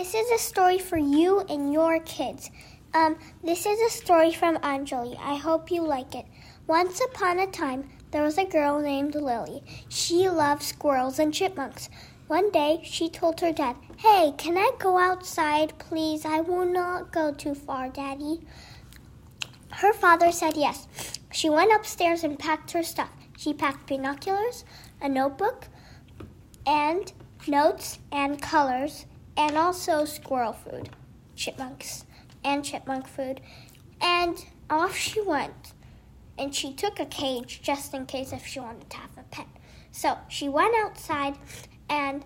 This is a story for you and your kids. Um, this is a story from Anjali. I hope you like it. Once upon a time, there was a girl named Lily. She loved squirrels and chipmunks. One day, she told her dad, Hey, can I go outside, please? I will not go too far, Daddy. Her father said yes. She went upstairs and packed her stuff. She packed binoculars, a notebook, and notes and colors, and also squirrel food, chipmunks, and chipmunk food. And off she went. And she took a cage just in case if she wanted to have a pet. So she went outside and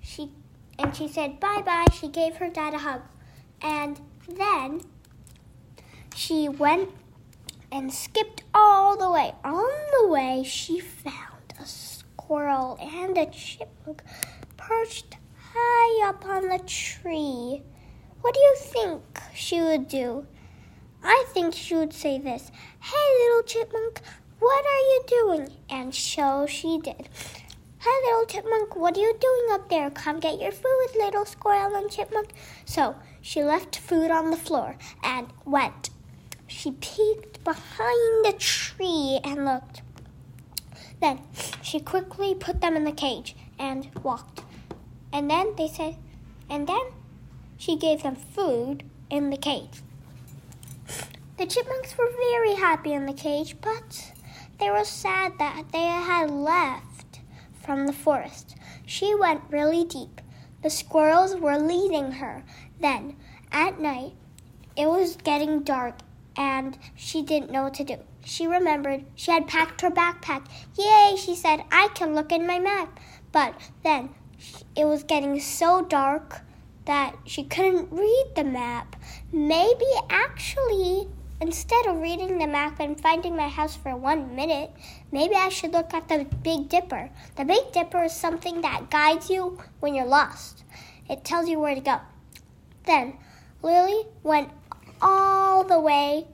she and she said bye bye. She gave her dad a hug. And then she went and skipped all the way. On the way, she found a squirrel and a chipmunk perched high up on the tree. What do you think she would do? I think she would say this Hey, little chipmunk, what are you doing? And so she did. Hi, little chipmunk, what are you doing up there? Come get your food, little squirrel and chipmunk. So she left food on the floor and went. She peeked behind the tree and looked. Then she quickly put them in the cage and walked. And then they said, and then she gave them food in the cage. The chipmunks were very happy in the cage, but they were sad that they had left from the forest. She went really deep. The squirrels were leading her. Then, at night, it was getting dark and she didn't know what to do. She remembered she had packed her backpack. Yay, she said, I can look in my map. But then it was getting so dark that she couldn't read the map. Maybe actually, instead of reading the map and finding my house for one minute, maybe I should look at the Big Dipper. The Big Dipper is something that guides you when you're lost, it tells you where to go. Then Lily went all the way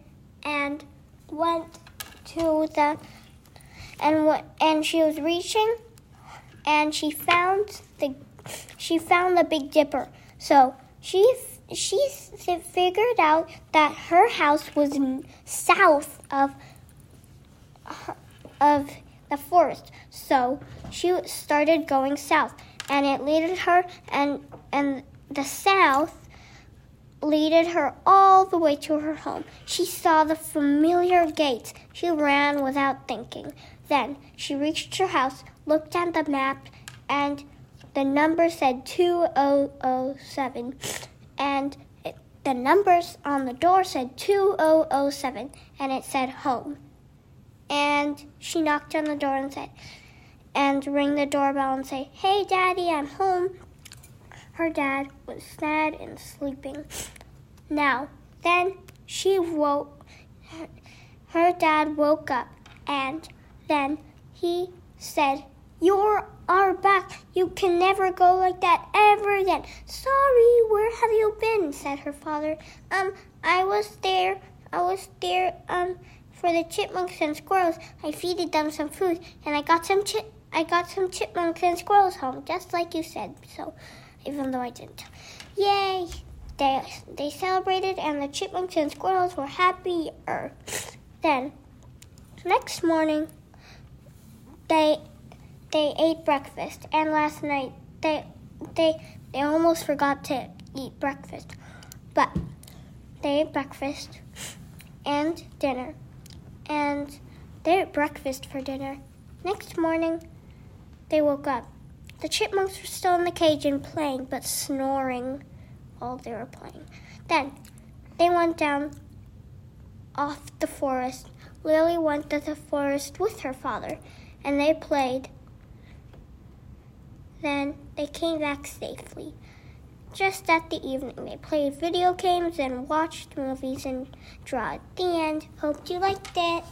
and went to the and and she was reaching and she found she found the Big Dipper. So she she figured out that her house was south of of the forest. So she started going south, and it led her and and the south leaded her all the way to her home. She saw the familiar gates. She ran without thinking. Then she reached her house, looked at the map, and the number said 2007. And it, the numbers on the door said 2007, and it said home. And she knocked on the door and said, and ring the doorbell and say, Hey, Daddy, I'm home. Her dad was sad and sleeping. Now, then she woke, her dad woke up, and then he said, You are back. You can never go like that ever again. Sorry, where have you been? said her father. Um, I was there. I was there, um, for the chipmunks and squirrels. I feeded them some food, and I got some chip. I got some chipmunks and squirrels home, just like you said. So, even though I didn't. Yay! They, they celebrated, and the chipmunks and squirrels were happier. Then, next morning, they they ate breakfast, and last night they they they almost forgot to eat breakfast, but they ate breakfast and dinner, and they ate breakfast for dinner. Next morning, they woke up. The chipmunks were still in the cage and playing, but snoring while they were playing. Then they went down off the forest. Lily went to the forest with her father, and they played. Then they came back safely. Just at the evening, they played video games and watched movies and drawed. The end. Hope you liked it.